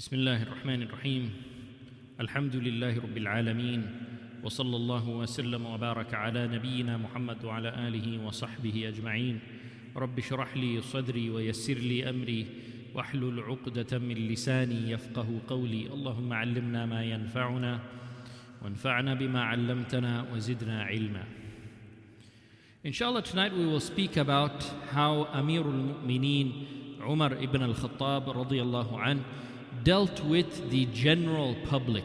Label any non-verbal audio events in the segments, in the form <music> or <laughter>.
بسم الله الرحمن الرحيم. الحمد لله رب العالمين وصلى الله وسلم وبارك على نبينا محمد وعلى آله وصحبه أجمعين. رب اشرح لي صدري ويسر لي أمري واحلل عقدة من لساني يفقه قولي. اللهم علمنا ما ينفعنا وانفعنا بما علمتنا وزدنا علما. Inshallah, tonight we will speak about how Amirul Mu'mineen Umar ibn al Khattab radiallahu an, dealt with the general public.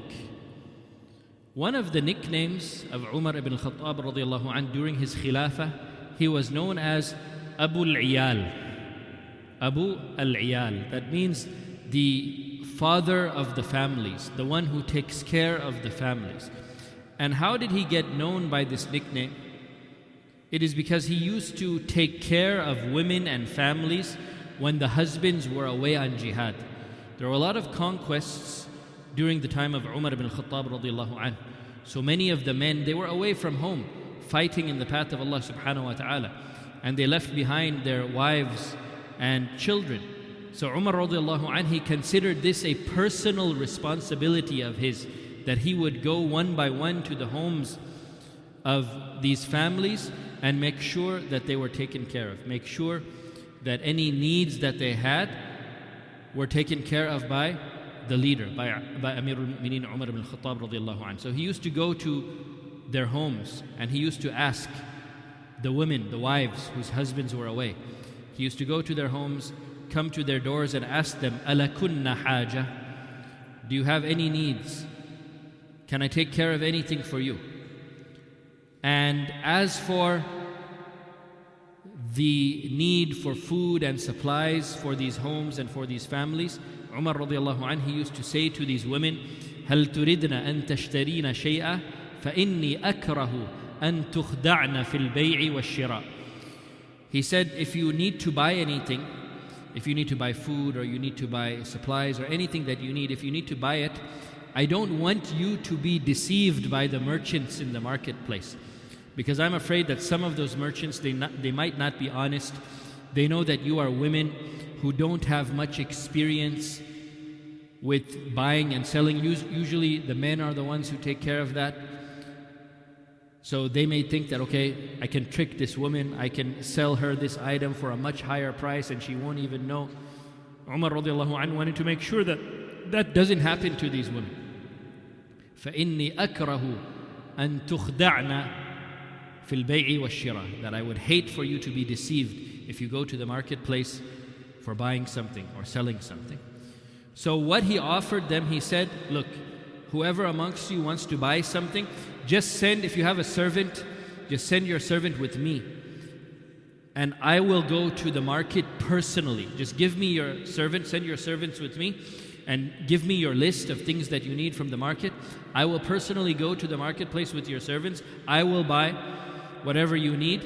One of the nicknames of Umar ibn Khattab radiallahu an during his Khilafah, he was known as Abu al-Iyal. Abu al-Iyal. That means the father of the families, the one who takes care of the families. And how did he get known by this nickname? It is because he used to take care of women and families when the husbands were away on jihad. There were a lot of conquests during the time of Umar ibn Khattab radiallahu anh. So many of the men, they were away from home, fighting in the path of Allah subhanahu wa ta'ala. And they left behind their wives and children. So Umar radiallahu anh, he considered this a personal responsibility of his, that he would go one by one to the homes of these families and make sure that they were taken care of. Make sure that any needs that they had were taken care of by the leader, by, by Amir al-Mu'mineen Umar ibn al-Khattab radiallahu. So he used to go to their homes and he used to ask the women, the wives whose husbands were away. He used to go to their homes, come to their doors and ask them, Ala kunna haja? Do you have any needs? Can I take care of anything for you? And as for the need for food and supplies for these homes and for these families, Umar radiallahu anh, he used to say to these women, هل تردن أن تشترين شيئا فإني أكره أن تخدعن في البيع والشراء. He said, if you need to buy anything, if you need to buy food or you need to buy supplies or anything that you need, if you need to buy it, I don't want you to be deceived by the merchants in the marketplace because I'm afraid that some of those merchants, they, not, they might not be honest. They know that you are women who don't have much experience with buying and selling. Usually, the men are the ones who take care of that. So they may think that, okay, I can trick this woman, I can sell her this item for a much higher price and she won't even know. Umar radiallahu anhu wanted to make sure that that doesn't happen to these women. فإني أكره أن تخدعن في البيع والشراء that I would hate for you to be deceived if you go to the marketplace for buying something or selling something. So what he offered them, he said, look, whoever amongst you wants to buy something, just send, if you have a servant, just send your servant with me. And I will go to the market personally. Just give me your servant, send your servants with me, and give me your list of things that you need from the market. I will personally go to the marketplace with your servants. I will buy whatever you need,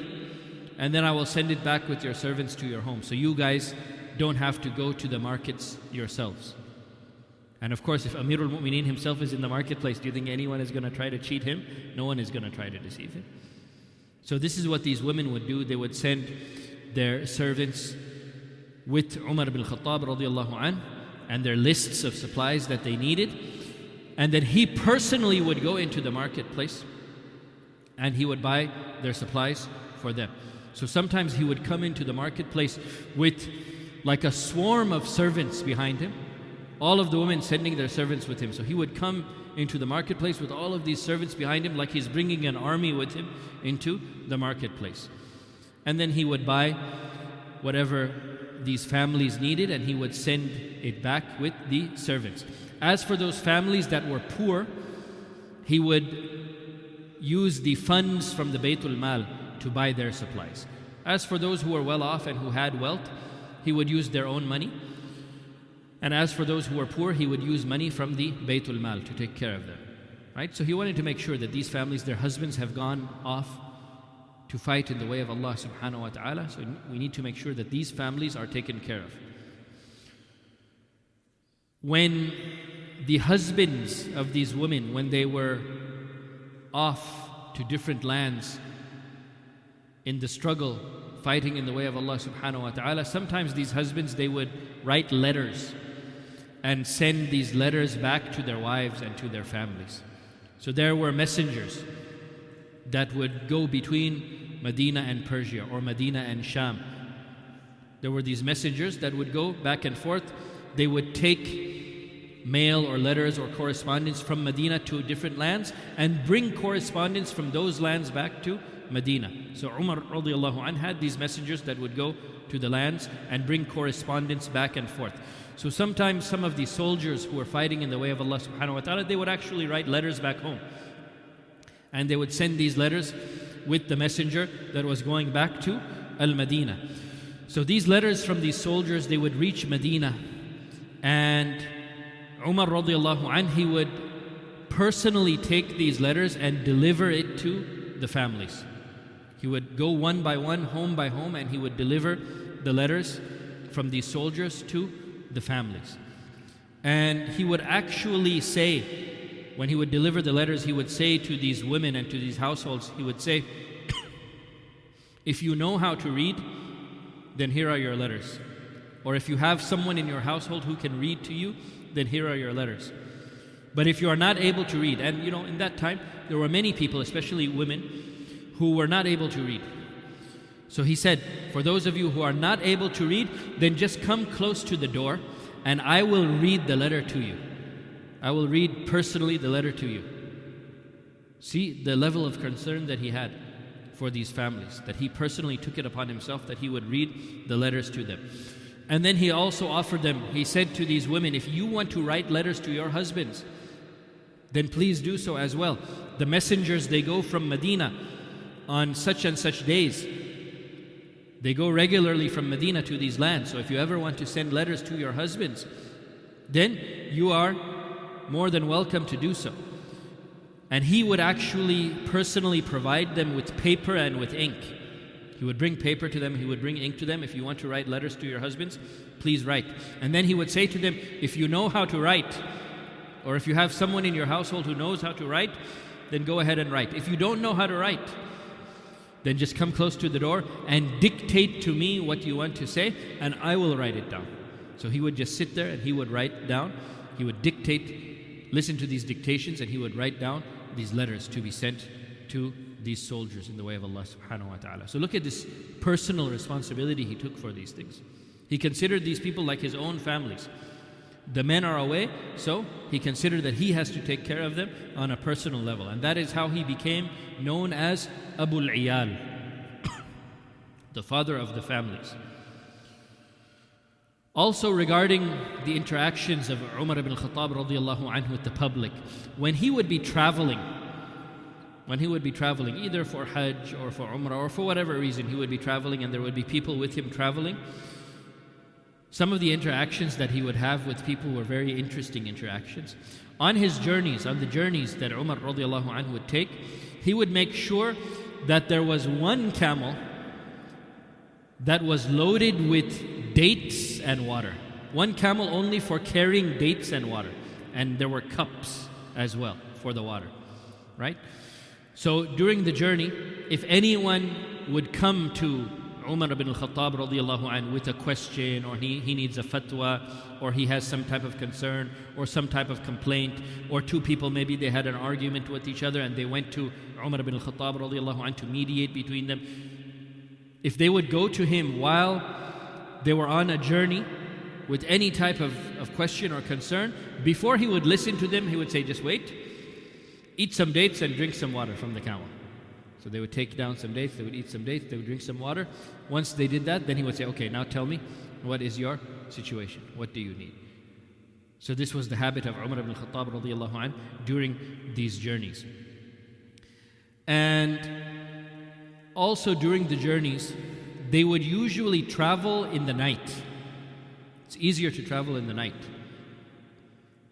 and then I will send it back with your servants to your home. So you guys don't have to go to the markets yourselves. And of course, if Amirul Mu'mineen himself is in the marketplace, do you think anyone is going to try to cheat him? No one is going to try to deceive him. So this is what these women would do. They would send their servants with Umar ibn Khattab radiallahu an, and their lists of supplies that they needed. And then he personally would go into the marketplace and he would buy their supplies for them. So sometimes he would come into the marketplace with like a swarm of servants behind him, all of the women sending their servants with him. So he would come into the marketplace with all of these servants behind him, like he's bringing an army with him into the marketplace. And then he would buy whatever these families needed and he would send it back with the servants. As for those families that were poor, he would use the funds from the Baytul Mal to buy their supplies. As for those who were well off and who had wealth, he would use their own money. And as for those who were poor, he would use money from the Baytul Mal to take care of them. Right? So he wanted to make sure that these families, their husbands have gone off to fight in the way of Allah subhanahu wa ta'ala. So we need to make sure that these families are taken care of. When the husbands of these women, when they were off to different lands in the struggle fighting in the way of Allah subhanahu wa ta'ala sometimes these husbands they would write letters and send these letters back to their wives and to their families. So there were messengers that would go between Medina and Persia or Medina and Sham. There were these messengers that would go back and forth. They would take mail or letters or correspondence from Medina to different lands and bring correspondence from those lands back to Medina. So Umar radiallahu had these messengers that would go to the lands and bring correspondence back and forth. So sometimes some of these soldiers who were fighting in the way of Allah subhanahu wa ta'ala, they would actually write letters back home. And they would send these letters with the messenger that was going back to Al Medina. So these letters from these soldiers, they would reach Medina. And Umar radiallahu anh, he would personally take these letters and deliver it to the families. He would go one by one, home by home, and he would deliver the letters from these soldiers to the families. And he would actually say, when he would deliver the letters, he would say to these women and to these households, he would say, <coughs> If you know how to read, then here are your letters. Or if you have someone in your household who can read to you, then here are your letters. But if you are not able to read, and you know, in that time, there were many people, especially women, who were not able to read. So he said, For those of you who are not able to read, then just come close to the door and I will read the letter to you. I will read personally the letter to you. See the level of concern that he had for these families, that he personally took it upon himself that he would read the letters to them. And then he also offered them, he said to these women, if you want to write letters to your husbands, then please do so as well. The messengers, they go from Medina on such and such days they go regularly from Medina to these lands. So if you ever want to send letters to your husbands, then you are more than welcome to do so. And he would actually personally provide them with paper and with ink. He would bring paper to them, he would bring ink to them. If you want to write letters to your husbands, please write. And then he would say to them, if you know how to write, or if you have someone in your household who knows how to write, then go ahead and write. If you don't know how to write, then just come close to the door and dictate to me what you want to say, and I will write it down. So he would just sit there and he would write down, he would dictate, listen to these dictations, and he would write down these letters to be sent to these soldiers in the way of Allah subhanahu wa ta'ala. So look at this personal responsibility he took for these things. He considered these people like his own families. The men are away, so he considered that he has to take care of them on a personal level. And that is how he became known as Abu al-Iyal, <coughs> the father of the families. Also regarding the interactions of Umar ibn Khattab anhu with the public, when he would be traveling, when he would be traveling either for Hajj or for Umrah or for whatever reason he would be traveling and there would be people with him traveling, some of the interactions that he would have with people were very interesting interactions. On his journeys, on the journeys that Umar radiallahu anhu would take, he would make sure that there was one camel that was loaded with dates and water. One camel only for carrying dates and water. And there were cups as well for the water. Right? So during the journey, if anyone would come to Umar ibn al-Khattab radiallahu anh with a question or he, he needs a fatwa or he has some type of concern or some type of complaint or two people maybe they had an argument with each other and they went to Umar ibn al-Khattab radiallahu anh to mediate between them. If they would go to him while they were on a journey with any type of, of question or concern, before he would listen to them, he would say, just wait, eat some dates and drink some water from the camel. So they would take down some dates, they would eat some dates, they would drink some water. Once they did that, then he would say, Okay, now tell me, what is your situation? What do you need? So this was the habit of Umar ibn Khattab radiallahu anh, during these journeys. And also during the journeys, they would usually travel in the night. It's easier to travel in the night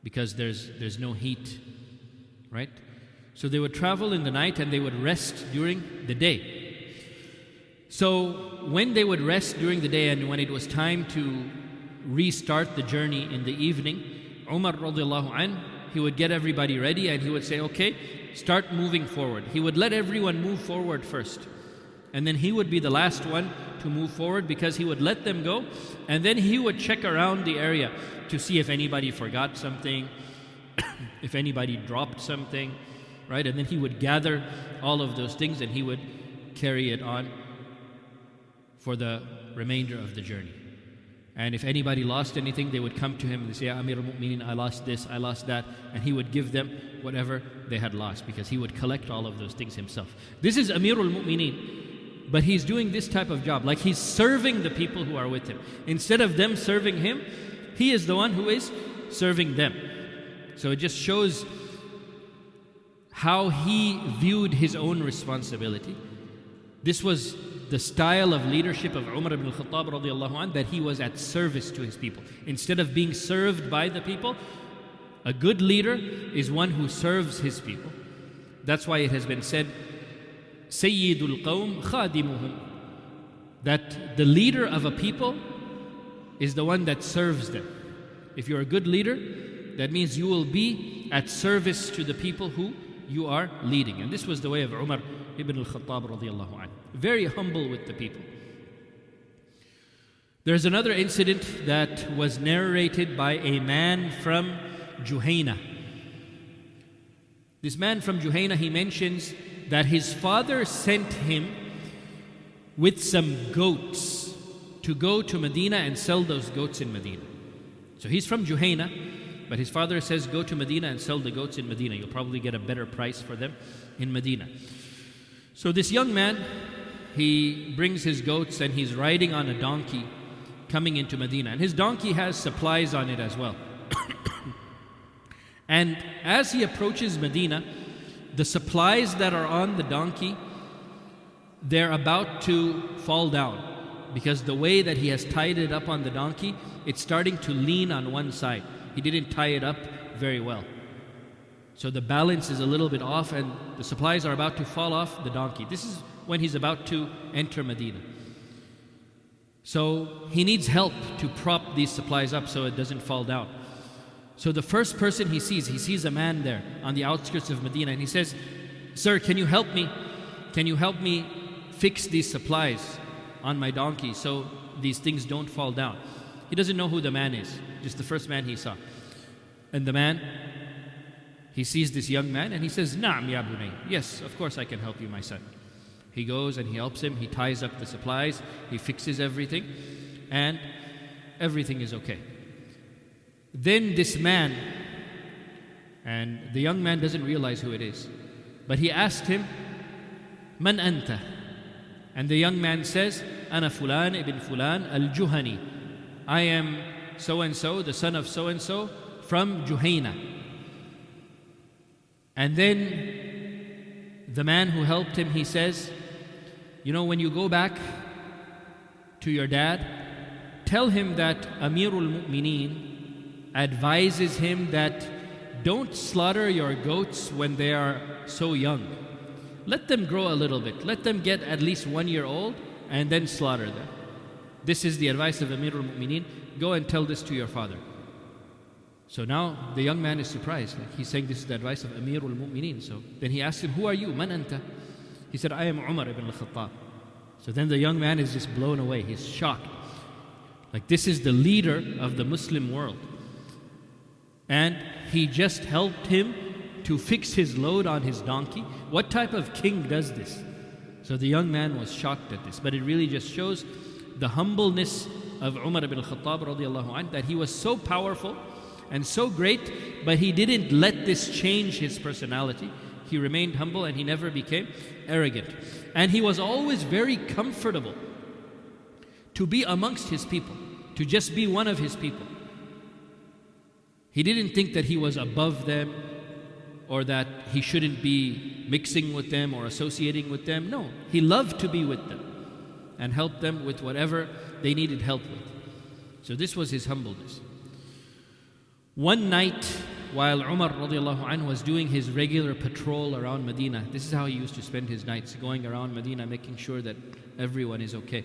because there's, there's no heat, right? So they would travel in the night and they would rest during the day. So when they would rest during the day and when it was time to restart the journey in the evening, Umar radiallahu anh, he would get everybody ready and he would say, okay, start moving forward. He would let everyone move forward first. And then he would be the last one to move forward because he would let them go. And then he would check around the area to see if anybody forgot something, <coughs> if anybody dropped something, right? And then he would gather all of those things and he would carry it on for the remainder of the journey. And if anybody lost anything, they would come to him and say, Amir al-Mu'mineen, I lost this, I lost that. And he would give them whatever they had lost because he would collect all of those things himself. This is Amir al-Mu'mineen. But he's doing this type of job. Like he's serving the people who are with him. Instead of them serving him, he is the one who is serving them. So it just shows how he viewed his own responsibility. This was the style of leadership of Umar ibn al-Khattab radiallahu anh, that he was at service to his people. Instead of being served by the people, a good leader is one who serves his people. That's why it has been said, Sayyidul Qawm khadimuhum. That the leader of a people is the one that serves them. If you're a good leader, that means you will be at service to the people who you are leading. And this was the way of Umar ibn al-Khattab radiallahu anhu very humble with the people. There's another incident that was narrated by a man from Juhayna. This man from Juhayna, he mentions that his father sent him with some goats to go to Medina and sell those goats in Medina. So he's from Juhayna, but his father says, Go to Medina and sell the goats in Medina. You'll probably get a better price for them in Medina. So this young man, he brings his goats and he's riding on a donkey coming into Medina. And his donkey has supplies on it as well. <coughs> and as he approaches Medina, the supplies that are on the donkey, they're about to fall down because the way that he has tied it up on the donkey, it's starting to lean on one side. He didn't tie it up very well. So the balance is a little bit off, and the supplies are about to fall off the donkey. This is when he's about to enter Medina. So he needs help to prop these supplies up so it doesn't fall down. So the first person he sees, he sees a man there on the outskirts of Medina and he says, Sir, can you help me? Can you help me fix these supplies on my donkey so these things don't fall down? He doesn't know who the man is, just the first man he saw. And the man, he sees this young man and he says, Na'am ya bunay. Yes, of course I can help you, my son. He goes and he helps him, he ties up the supplies, he fixes everything, and everything is okay. Then this man, and the young man doesn't realize who it is, but he asked him, Man anta? And the young man says, Ana fulan ibn fulan al juhani. I am so and so, the son of so and so, from Juhayna. And then the man who helped him, he says, you know, when you go back to your dad, tell him that Amirul Mu'mineen advises him that don't slaughter your goats when they are so young. Let them grow a little bit. Let them get at least one year old and then slaughter them. This is the advice of Amirul Mu'mineen. Go and tell this to your father. So now the young man is surprised. Like he's saying this is the advice of Amir Amirul Mu'mineen. So then he asks him, Who are you? Man anta? He said, I am Umar ibn al-Khattab. So then the young man is just blown away. He's shocked. Like this is the leader of the Muslim world. And he just helped him to fix his load on his donkey. What type of king does this? So the young man was shocked at this. But it really just shows the humbleness of Umar ibn al-Khattab radiallahu anh, that he was so powerful and so great, but he didn't let this change his personality. He remained humble and he never became arrogant. And he was always very comfortable to be amongst his people, to just be one of his people. He didn't think that he was above them or that he shouldn't be mixing with them or associating with them. No, he loved to be with them and help them with whatever they needed help with. So this was his humbleness. One night, while Umar radiallahu anh was doing his regular patrol around Medina. This is how he used to spend his nights, going around Medina, making sure that everyone is okay.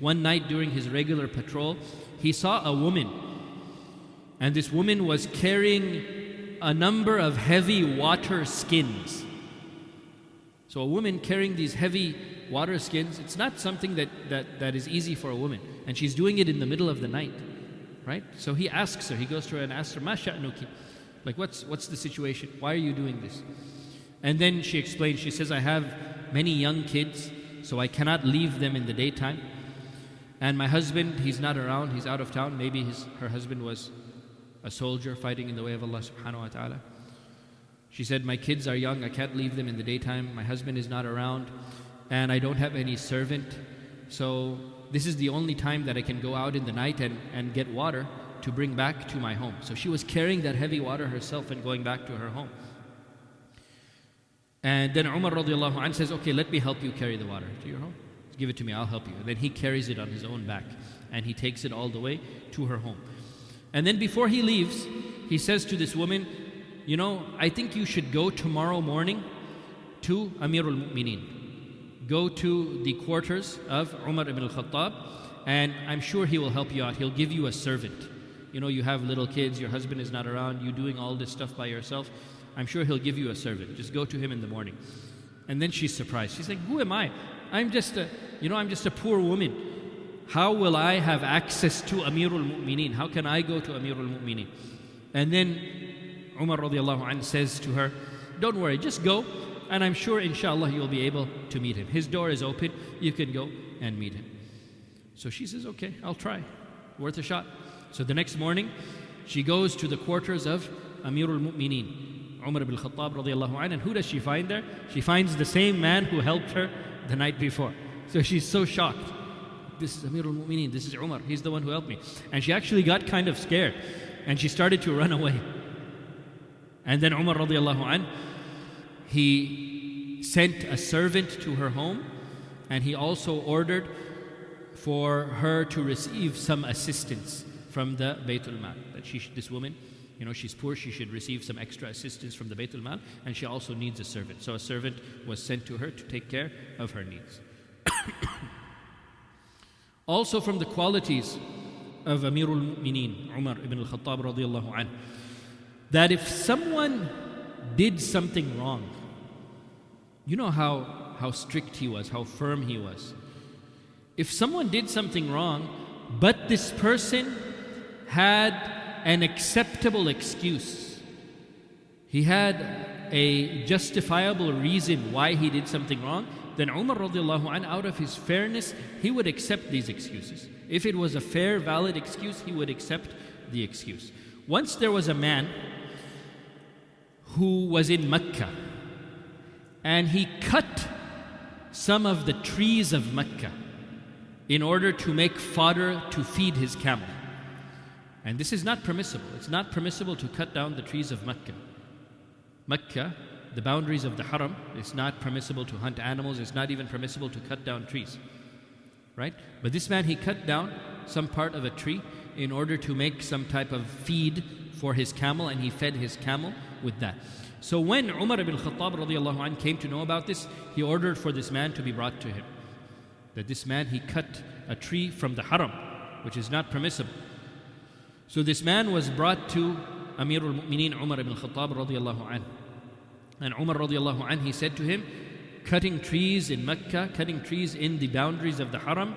One night during his regular patrol, he saw a woman. And this woman was carrying a number of heavy water skins. So, a woman carrying these heavy water skins, it's not something that, that, that is easy for a woman. And she's doing it in the middle of the night, right? So he asks her, he goes to her and asks her, Ma? Like, what's, what's the situation? Why are you doing this? And then she explains, she says, I have many young kids, so I cannot leave them in the daytime. And my husband, he's not around, he's out of town. Maybe his, her husband was a soldier fighting in the way of Allah subhanahu wa ta'ala. She said, My kids are young, I can't leave them in the daytime. My husband is not around, and I don't have any servant. So, this is the only time that I can go out in the night and, and get water to bring back to my home. So, she was carrying that heavy water herself and going back to her home. And then Umar radiallahu anh says, Okay, let me help you carry the water to your home. Give it to me, I'll help you. And then he carries it on his own back and he takes it all the way to her home. And then before he leaves, he says to this woman, you know, I think you should go tomorrow morning to Amirul Mu'mineen. Go to the quarters of Umar ibn al-Khattab and I'm sure he will help you out. He'll give you a servant. You know, you have little kids, your husband is not around, you doing all this stuff by yourself. I'm sure he'll give you a servant. Just go to him in the morning. And then she's surprised. She's like, Who am I? I'm just a, you know, I'm just a poor woman. How will I have access to Amirul Mu'mineen? How can I go to Amirul Mu'mineen? And then Umar radiallahu anh says to her, Don't worry, just go, and I'm sure inshallah you'll be able to meet him. His door is open, you can go and meet him. So she says, Okay, I'll try. Worth a shot. So the next morning, she goes to the quarters of Amirul Mu'mineen, Umar ibn Khattab radiallahu anh, and who does she find there? She finds the same man who helped her the night before. So she's so shocked. This is Amirul Mu'mineen, this is Umar, he's the one who helped me. And she actually got kind of scared, and she started to run away. And then Umar radiallahu anh, he sent a servant to her home and he also ordered for her to receive some assistance from the Baytul Mal. That she, this woman, you know, she's poor, she should receive some extra assistance from the Baytul Mal and she also needs a servant. So a servant was sent to her to take care of her needs. <coughs> also from the qualities of Amirul Mu'mineen, Umar ibn al-Khattab that if someone did something wrong, you know how, how strict he was, how firm he was. If someone did something wrong, but this person had an acceptable excuse, he had a justifiable reason why he did something wrong, then Umar out of his fairness, he would accept these excuses. If it was a fair, valid excuse, he would accept the excuse. Once there was a man who was in Mecca and he cut some of the trees of Mecca in order to make fodder to feed his camel. And this is not permissible. It's not permissible to cut down the trees of Mecca. Mecca, the boundaries of the Haram, it's not permissible to hunt animals, it's not even permissible to cut down trees. Right? But this man, he cut down some part of a tree in order to make some type of feed for his camel, and he fed his camel with that. So when Umar ibn Khattab radiallahu came to know about this, he ordered for this man to be brought to him. That this man, he cut a tree from the haram, which is not permissible. So this man was brought to Amirul Mu'mineen Umar ibn Khattab radiallahu anh. And Umar radiallahu anh, he said to him, cutting trees in Mecca, cutting trees in the boundaries of the haram,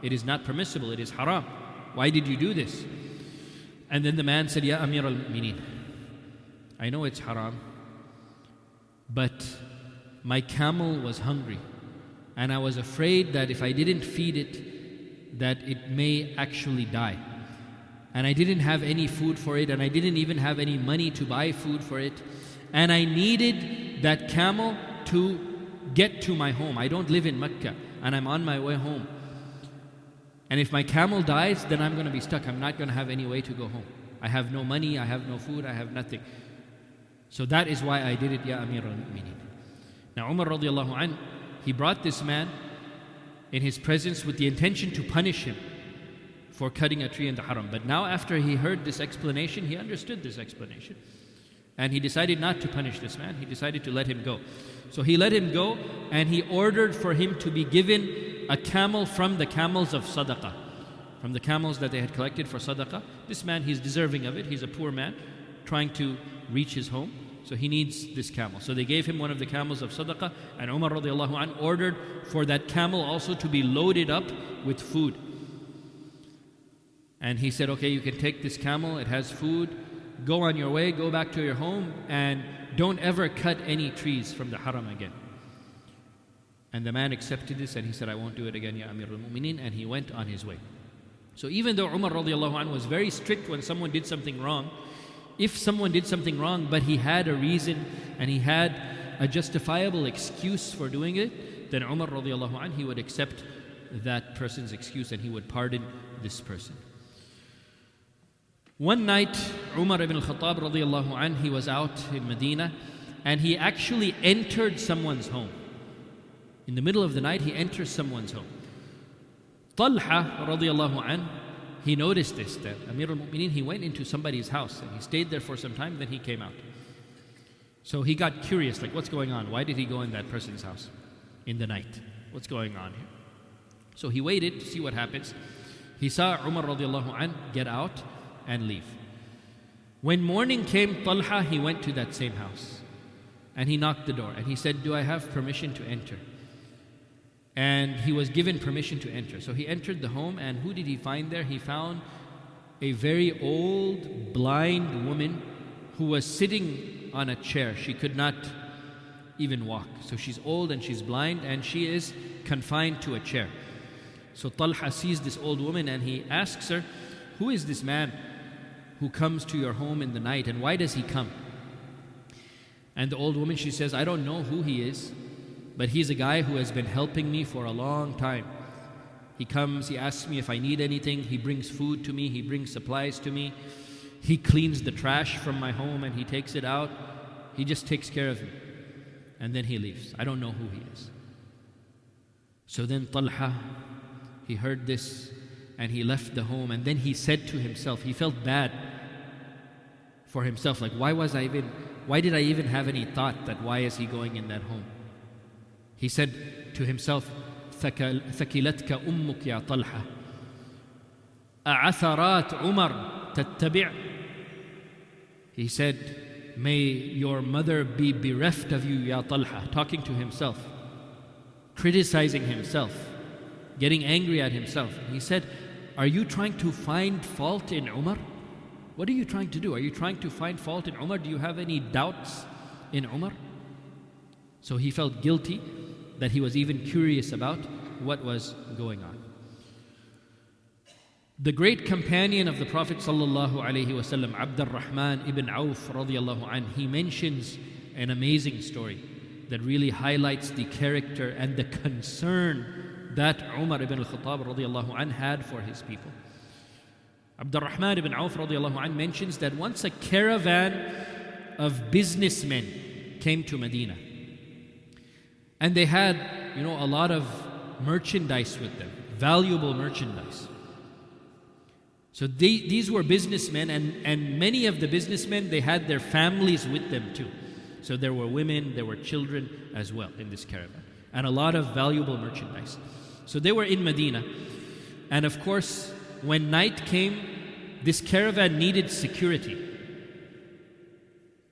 it is not permissible, it is haram. Why did you do this? And then the man said, Ya Amir al Mu'mineen, I know it's haram, but my camel was hungry. And I was afraid that if I didn't feed it, that it may actually die. And I didn't have any food for it, and I didn't even have any money to buy food for it. And I needed that camel to get to my home. I don't live in Mecca, and I'm on my way home. And if my camel dies, then I'm going to be stuck. I'm not going to have any way to go home. I have no money, I have no food, I have nothing. So that is why I did it, Ya Amir al-Mu'mineen. Now Umar radiallahu anh, he brought this man in his presence with the intention to punish him for cutting a tree in the haram. But now after he heard this explanation, he understood this explanation. And he decided not to punish this man. He decided to let him go. So he let him go and he ordered for him to be given a camel from the camels of sadaqah. From the camels that they had collected for sadaqah. This man, he's deserving of it. He's a poor man trying to reach his home. So he needs this camel. So they gave him one of the camels of sadaqah, and Umar radiallahu anh ordered for that camel also to be loaded up with food. And he said, Okay, you can take this camel, it has food, go on your way, go back to your home, and don't ever cut any trees from the haram again. And the man accepted this and he said, I won't do it again, Ya Amir al Mu'mineen, and he went on his way. So even though Umar radiallahu anh was very strict when someone did something wrong, if someone did something wrong but he had a reason and he had a justifiable excuse for doing it, then Umar radiallahu anh, he would accept that person's excuse and he would pardon this person. One night, Umar ibn al-Khattab radiallahu anh, he was out in Medina and he actually entered someone's home. In the middle of the night, he enters someone's home. Talha radiallahu anh, he noticed this that Amir al Mu'mineen, he went into somebody's house and he stayed there for some time, then he came out. So he got curious, like, what's going on? Why did he go in that person's house in the night? What's going on here? So he waited to see what happens. He saw Umar radiallahu anh get out and leave. When morning came, Talha, he went to that same house and he knocked the door and he said, Do I have permission to enter? And he was given permission to enter. So he entered the home, and who did he find there? He found a very old, blind woman who was sitting on a chair. She could not even walk. So she's old and she's blind, and she is confined to a chair. So Talha sees this old woman and he asks her, Who is this man who comes to your home in the night, and why does he come? And the old woman, she says, I don't know who he is. But he's a guy who has been helping me for a long time. He comes, he asks me if I need anything, he brings food to me, he brings supplies to me, he cleans the trash from my home and he takes it out. He just takes care of me. And then he leaves. I don't know who he is. So then Talha, he heard this and he left the home and then he said to himself, he felt bad for himself. Like, why was I even, why did I even have any thought that why is he going in that home? He said to himself, ثكلتك أمك يا طلحة أعثرات عمر تتبع He said, May your mother be bereft of you, Ya Talha, talking to himself, criticizing himself, getting angry at himself. He said, Are you trying to find fault in Umar? What are you trying to do? Are you trying to find fault in Umar? Do you have any doubts in Umar? So he felt guilty that he was even curious about what was going on. The great companion of the Prophet sallallahu alaihi wasallam, Abdul Rahman ibn Auf radiallahu anh, he mentions an amazing story that really highlights the character and the concern that Umar ibn al-Khattab radiallahu anh had for his people. Abdul Rahman ibn Auf radiallahu anh mentions that once a caravan of businessmen came to Medina. And they had, you know, a lot of merchandise with them, valuable merchandise. So they, these were businessmen, and, and many of the businessmen, they had their families with them too. So there were women, there were children as well in this caravan, and a lot of valuable merchandise. So they were in Medina. And of course, when night came, this caravan needed security.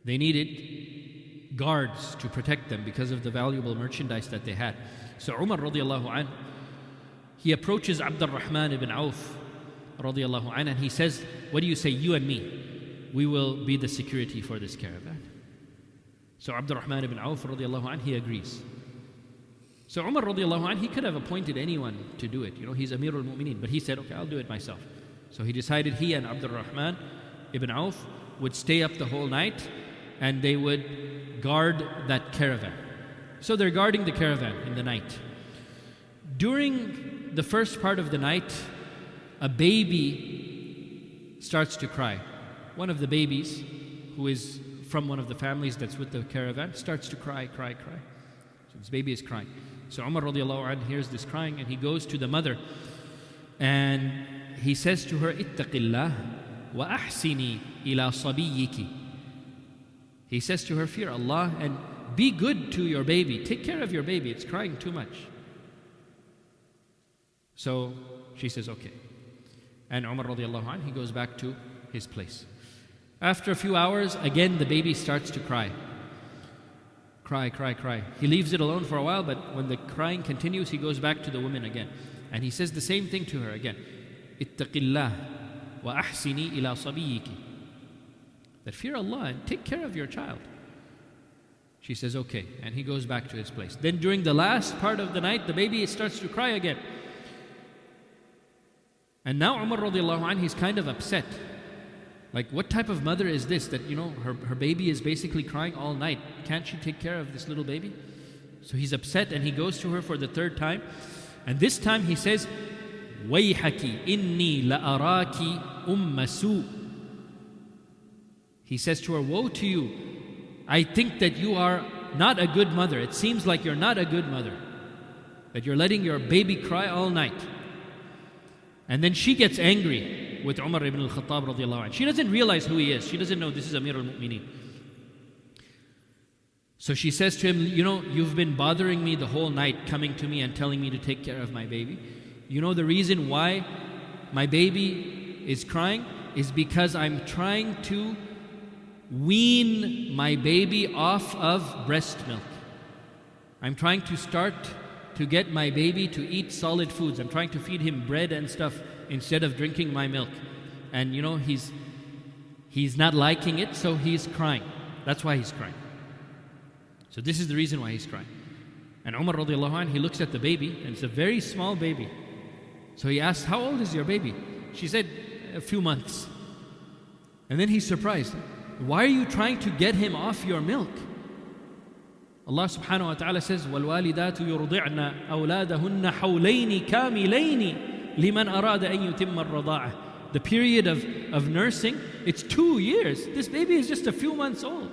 They needed guards to protect them because of the valuable merchandise that they had. So Umar radiallahu anh, he approaches Abdul Rahman ibn Auf radiallahu anh, and he says, What do you say, you and me? We will be the security for this caravan. So Abdul Rahman ibn Auf radiallahu anh, he agrees. So Umar radiallahu anh, he could have appointed anyone to do it. You know, he's Amir al-Mu'mineen. But he said, okay, I'll do it myself. So he decided he and Abdul Rahman ibn Auf would stay up the whole night and they would guard that caravan. So they're guarding the caravan in the night. During the first part of the night, a baby starts to cry. One of the babies, who is from one of the families that's with the caravan, starts to cry, cry, cry. So this baby is crying. So Umar radiallahu anh hears this crying and he goes to the mother and he says to her, Ittaqillah wa ahsini ila sabiyiki. He says to her, Fear Allah and be good to your baby. Take care of your baby. It's crying too much. So she says, Okay. And Umar radiallahu anh, he goes back to his place. After a few hours, again the baby starts to cry. Cry, cry, cry. He leaves it alone for a while, but when the crying continues, he goes back to the woman again. And he says the same thing to her again. Ittaqillah wa ahsini ila sabiyiki That fear Allah and take care of your child. She says, okay. And he goes back to his place. Then during the last part of the night, the baby starts to cry again. And now Umar radiallahu anh, he's kind of upset. Like, what type of mother is this that, you know, her, her baby is basically crying all night? Can't she take care of this little baby? So he's upset and he goes to her for the third time. And this time he says, وَيْحَكِ إِنِّي لَأَرَاكِ أُمَّ سُوء he says to her, Woe to you! I think that you are not a good mother. It seems like you're not a good mother. That you're letting your baby cry all night. And then she gets angry with Umar ibn radiallahu anh. She doesn't realize who he is. She doesn't know this is Amir al-Mu'mineen. So she says to him, You know, you've been bothering me the whole night, coming to me and telling me to take care of my baby. You know, the reason why my baby is crying is because I'm trying to wean my baby off of breast milk. I'm trying to start to get my baby to eat solid foods. I'm trying to feed him bread and stuff instead of drinking my milk. And you know, he's he's not liking it, so he's crying. That's why he's crying. So this is the reason why he's crying. And Umar radiallahu anh, he looks at the baby, and it's a very small baby. So he asks, How old is your baby? She said, A few months. And then he's surprised. Why are you trying to get him off your milk? Allah subhanahu wa ta'ala says, وَالْوَالِدَاتُ يُرْضِعْنَ أَوْلَادَهُنَّ حَوْلَيْنِ كَامِلَيْنِ لِمَنْ أَرَادَ أَن يُتِمَّ الرَّضَاعَةِ The period of, of nursing, it's two years. This baby is just a few months old.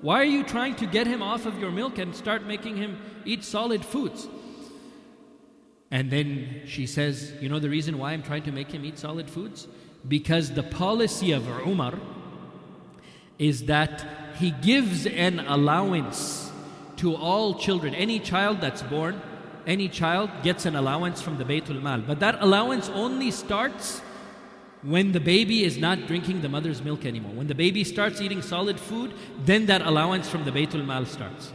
Why are you trying to get him off of your milk and start making him eat solid foods? And then she says, You know the reason why I'm trying to make him eat solid foods? Because the policy of Umar is that he gives an allowance to all children. Any child that's born, any child gets an allowance from the Baytul Mal. But that allowance only starts when the baby is not drinking the mother's milk anymore. When the baby starts eating solid food, then that allowance from the Baytul Mal starts.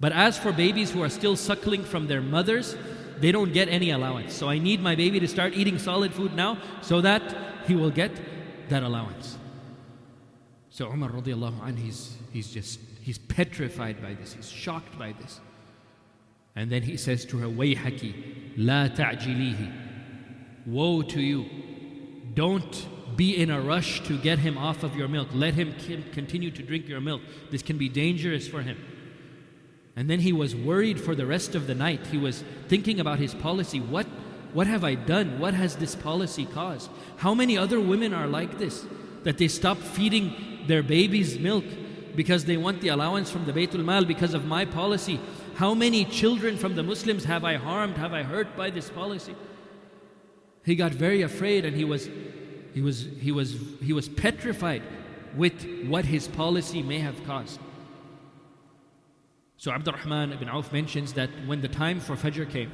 But as for babies who are still suckling from their mothers, they don't get any allowance. So I need my baby to start eating solid food now so that he will get that allowance. So Umar radiallahu anh, he's, he's just, he's petrified by this. He's shocked by this. And then he says to her, Wayhaki, la ta'jilihi. Woe to you. Don't be in a rush to get him off of your milk. Let him continue to drink your milk. This can be dangerous for him. And then he was worried for the rest of the night. He was thinking about his policy. What, what have I done? What has this policy caused? How many other women are like this? That they stop feeding their baby's milk because they want the allowance from the Baytul Mal because of my policy. How many children from the Muslims have I harmed, have I hurt by this policy? He got very afraid and he was, he was, he was, he was petrified with what his policy may have caused. So Abdurrahman ibn Auf mentions that when the time for Fajr came,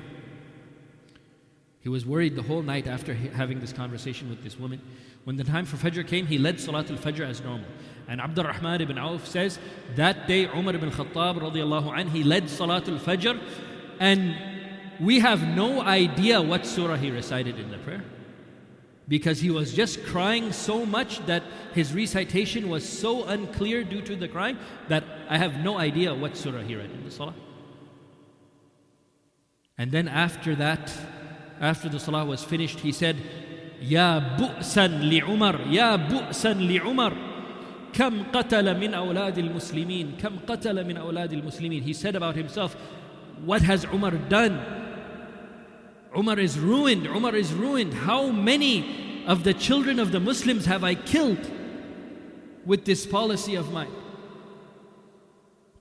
he was worried the whole night after having this conversation with this woman. When the time for Fajr came, he led Salatul Fajr as normal. And Abdurrahman ibn Auf says, that day Umar ibn Khattab radiallahu anh, he led Salatul Fajr and we have no idea what surah he recited in the prayer. Because he was just crying so much that his recitation was so unclear due to the crying that I have no idea what surah he read in the salah. And then after that, after the salah was finished, he said, يا بؤسا لعمر يا بؤسا لعمر كم قتل من أولاد المسلمين كم قتل من أولاد المسلمين He said about himself What has Umar done? Umar is ruined Umar is ruined How many of the children of the Muslims have I killed with this policy of mine?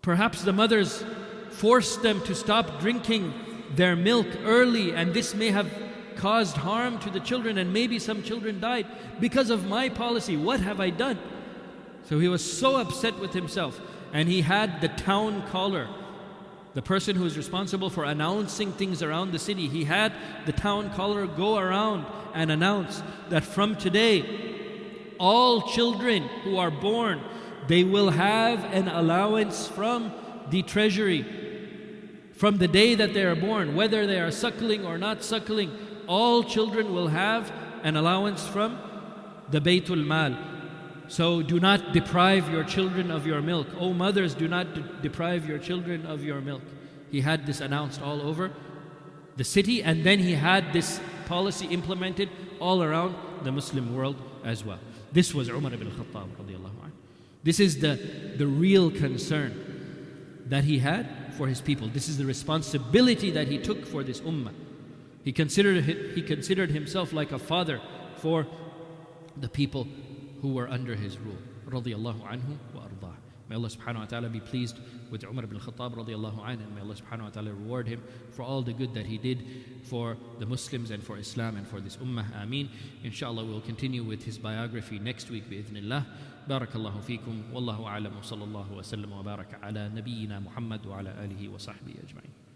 Perhaps the mothers forced them to stop drinking their milk early and this may have caused harm to the children, and maybe some children died because of my policy. What have I done? So he was so upset with himself, and he had the town caller, the person who is responsible for announcing things around the city. He had the town caller go around and announce that from today, all children who are born, they will have an allowance from the treasury from the day that they are born, whether they are suckling or not suckling, all children will have an allowance from the Baytul Mal. So do not deprive your children of your milk. O mothers, do not de- deprive your children of your milk. He had this announced all over the city, and then he had this policy implemented all around the Muslim world as well. This was Umar ibn Khattab. This is the, the real concern that he had for his people. This is the responsibility that he took for this ummah. He considered, he considered himself like a father for the people who were under his rule. May Allah subhanahu wa ta'ala be pleased with Umar ibn Khattab radiallahu anhu and may Allah subhanahu wa ta'ala reward him for all the good that he did for the Muslims and for Islam and for this ummah. Ameen. Inshallah we'll continue with his biography next week bi'idhnillah. بارك الله فيكم والله أعلم وصلى الله وسلم وبارك على نبينا محمد وعلى آله وصحبه أجمعين.